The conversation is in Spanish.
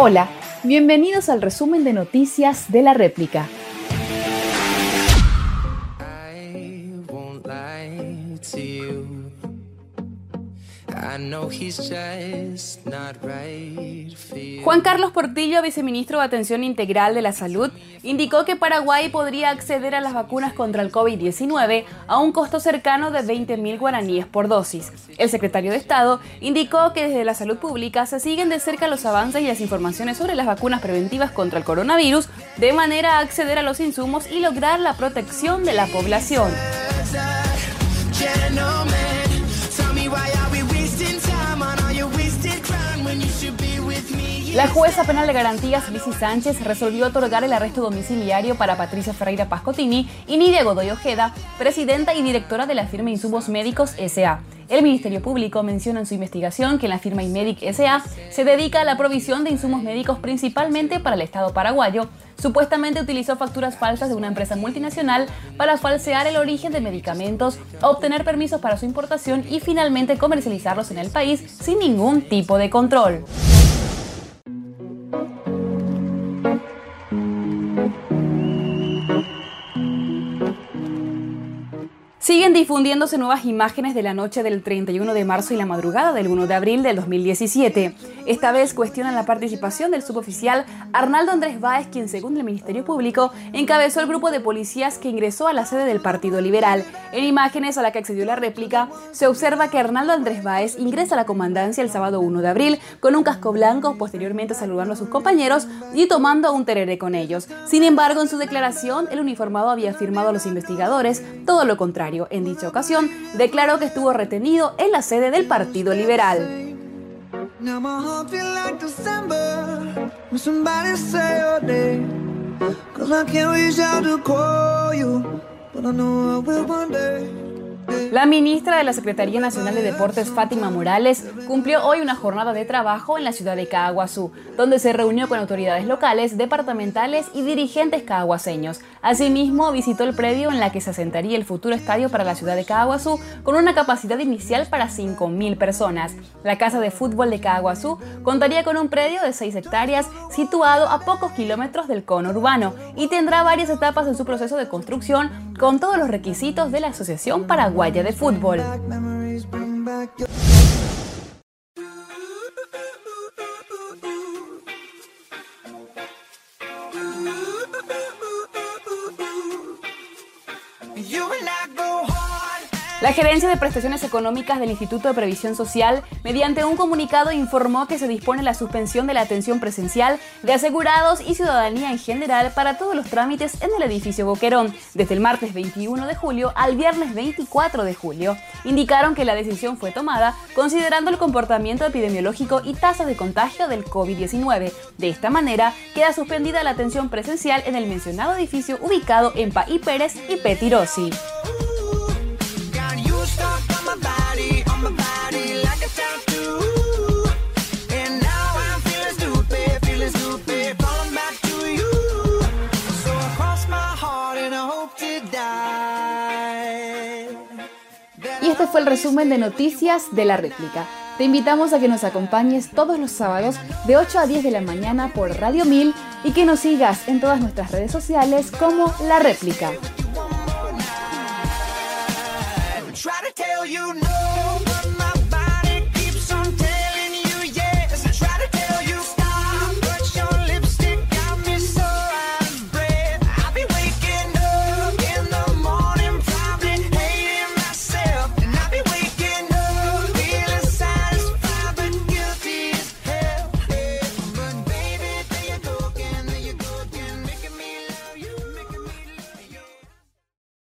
Hola, bienvenidos al resumen de noticias de la réplica. Juan Carlos Portillo, viceministro de Atención Integral de la Salud, indicó que Paraguay podría acceder a las vacunas contra el COVID-19 a un costo cercano de 20.000 guaraníes por dosis. El secretario de Estado indicó que desde la salud pública se siguen de cerca los avances y las informaciones sobre las vacunas preventivas contra el coronavirus, de manera a acceder a los insumos y lograr la protección de la población. La jueza penal de garantías, Lizzy Sánchez, resolvió otorgar el arresto domiciliario para Patricia Ferreira Pascotini y Nidia Godoy Ojeda, presidenta y directora de la firma Insumos Médicos S.A. El Ministerio Público menciona en su investigación que la firma Imedic S.A. se dedica a la provisión de insumos médicos principalmente para el Estado paraguayo. Supuestamente utilizó facturas falsas de una empresa multinacional para falsear el origen de medicamentos, obtener permisos para su importación y finalmente comercializarlos en el país sin ningún tipo de control. Siguen difundiéndose nuevas imágenes de la noche del 31 de marzo y la madrugada del 1 de abril del 2017. Esta vez cuestionan la participación del suboficial Arnaldo Andrés Báez, quien según el Ministerio Público encabezó el grupo de policías que ingresó a la sede del Partido Liberal. En imágenes a la que accedió la réplica, se observa que Arnaldo Andrés Báez ingresa a la comandancia el sábado 1 de abril con un casco blanco, posteriormente saludando a sus compañeros y tomando un tereré con ellos. Sin embargo, en su declaración, el uniformado había afirmado a los investigadores todo lo contrario en dicha ocasión, declaró que estuvo retenido en la sede del Partido Liberal. La ministra de la Secretaría Nacional de Deportes, Fátima Morales, cumplió hoy una jornada de trabajo en la ciudad de Caguazú, donde se reunió con autoridades locales, departamentales y dirigentes caguaseños. Asimismo, visitó el predio en la que se asentaría el futuro estadio para la ciudad de Caguazú, con una capacidad inicial para 5.000 personas. La Casa de Fútbol de Caguazú contaría con un predio de 6 hectáreas situado a pocos kilómetros del cono urbano y tendrá varias etapas en su proceso de construcción con todos los requisitos de la Asociación Paraguaya de Fútbol. La Gerencia de Prestaciones Económicas del Instituto de Previsión Social, mediante un comunicado, informó que se dispone la suspensión de la atención presencial de asegurados y ciudadanía en general para todos los trámites en el edificio Boquerón, desde el martes 21 de julio al viernes 24 de julio. Indicaron que la decisión fue tomada considerando el comportamiento epidemiológico y tasas de contagio del COVID-19. De esta manera, queda suspendida la atención presencial en el mencionado edificio ubicado en Paí Pérez y Petirosi. Este fue el resumen de noticias de la réplica. Te invitamos a que nos acompañes todos los sábados de 8 a 10 de la mañana por Radio 1000 y que nos sigas en todas nuestras redes sociales como La Réplica.